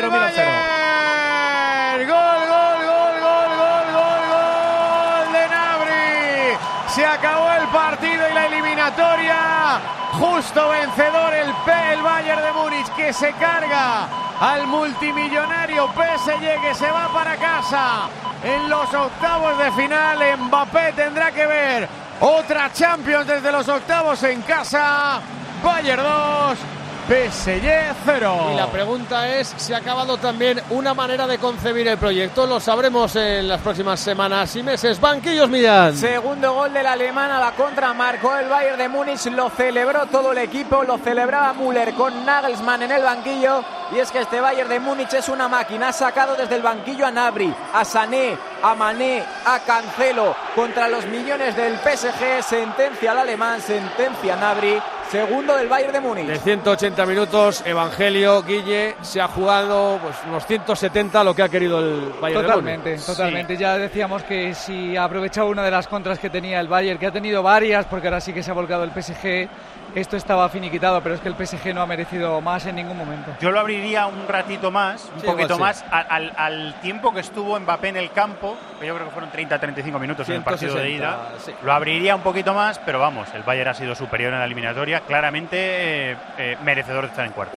0, Milan 0. Gol, gol, gol, gol, gol, gol, gol de Nabri. Se acabó el partido y la eliminatoria. Justo vencedor el P, el Bayern de Múnich, que se carga al multimillonario PSG que se va para casa. En los octavos de final, Mbappé tendrá que ver otra Champions desde los octavos en casa. Bayern 2, PSG 0. Y la pregunta es si ha acabado también una manera de concebir el proyecto. Lo sabremos en las próximas semanas y meses. Banquillos Millán. Segundo gol del alemán a la contra, marcó el Bayern de Múnich, lo celebró todo el equipo, lo celebraba Müller con Nagelsmann en el banquillo. Y es que este Bayern de Múnich es una máquina, ha sacado desde el banquillo a Nabri, a Sané, a Mané, a Cancelo, contra los millones del PSG, sentencia al alemán, sentencia a Nabri, segundo del Bayern de Múnich. De 180 minutos, Evangelio, Guille, se ha jugado pues, unos 170 lo que ha querido el Bayern Totalmente, de Múnich. totalmente. Ya decíamos que si ha aprovechado una de las contras que tenía el Bayern, que ha tenido varias, porque ahora sí que se ha volcado el PSG, esto estaba finiquitado, pero es que el PSG no ha merecido más en ningún momento. Yo lo abriría un ratito más, un Sí, poquito igual sí. más, al, al tiempo que estuvo Mbappé en el campo, que yo creo que fueron 30-35 minutos en el partido de 160, ida. sí. Lo abriría un poquito más, pero vamos, el Bayern ha sido superior en la eliminatoria, claramente eh, eh, merecedor de estar en cuarto.